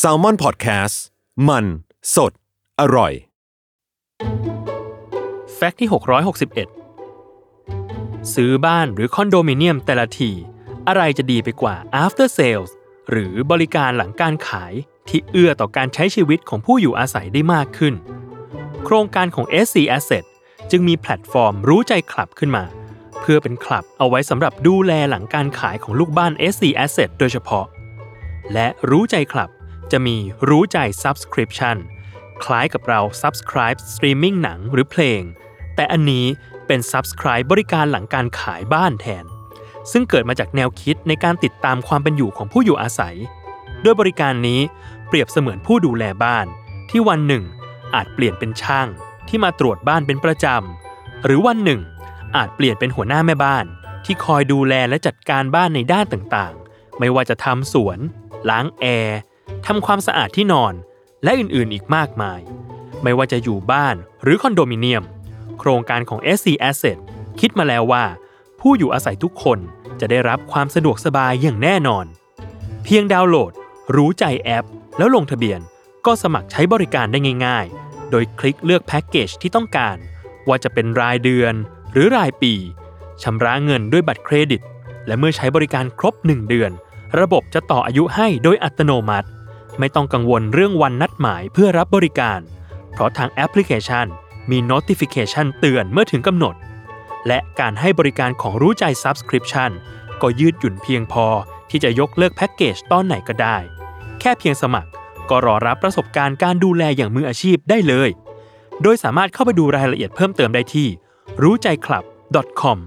s a l ม o n PODCAST มัน สด อร่อย แฟกต์ที่ 661 ซื้อบ้านหรือคอนโดมิเนียมแต่ละที อะไรจะดีไปกว่า after sales หรือบริการหลังการขายที่เอื้อต่อการใช้ชีวิตของผู้อยู่อาศัยได้มากขึ้น โครงการของ SC Asset จึงมีแพลตฟอร์มรู้ใจคลับขึ้นมา เพื่อเป็นคลับเอาไว้สำหรับดูแลหลังการขายของลูกบ้าน SC Asset โดยเฉพาะ และรู้ใจคลับจะมีรู้ใจ Subscription คล้ายกับเรา Subscribe Streaming หนังหรือเพลง แต่อันนี้เป็น Subscribe บริการหลังการขายบ้านแทน ซึ่งเกิดมาจากแนวคิดในการติดตามความเป็นอยู่ของผู้อยู่อาศัย โดยบริการนี้เปรียบเสมือนผู้ดูแลบ้าน ที่วันหนึ่ง อาจเปลี่ยนเป็นช่าง ที่มาตรวจบ้านเป็นประจำ หรือวันหนึ่ง อาจเปลี่ยนเป็นหัวหน้าแม่บ้าน ที่คอยดูแลและจัดการบ้านในด้านต่าง ไม่ว่าจะทำสวน ล้างแอร์ทำความสะอาดที่นอน และอื่นๆอีกมากมาย ไม่ว่าจะอยู่บ้านหรือคอนโดมิเนียม โครงการของ SC Asset คิดมาแล้วว่า ผู้อยู่อาศัยทุกคนจะได้รับความสะดวกสบายอย่างแน่นอน เพียงดาวน์โหลด รู้ใจแอป แล้วลงทะเบียนก็สมัครใช้บริการได้ง่าย ๆ โดยคลิกเลือกแพ็กเกจที่ต้องการ ว่าจะเป็นรายเดือนหรือรายปีชำระเงินด้วยบัตรเครดิต และเมื่อใช้บริการครบ 1 เดือน ระบบจะต่ออายุให้โดยอัตโนมัติ ไม่ต้องกังวลเรื่องวันนัดหมายเพื่อรับบริการ เพราะทางแอปพลิเคชันมี notification เตือนเมื่อถึงกำหนด และการให้บริการของรู้ใจ Subscription ก็ยืดหยุ่นเพียงพอที่จะยกเลิกแพ็กเกจตอนไหนก็ได้ แค่เพียงสมัครก็รอรับประสบการณ์การดูแลอย่างมืออาชีพได้เลย โดยสามารถเข้าไปดูรายละเอียดเพิ่มเติมได้ที่ รู้ใจ club com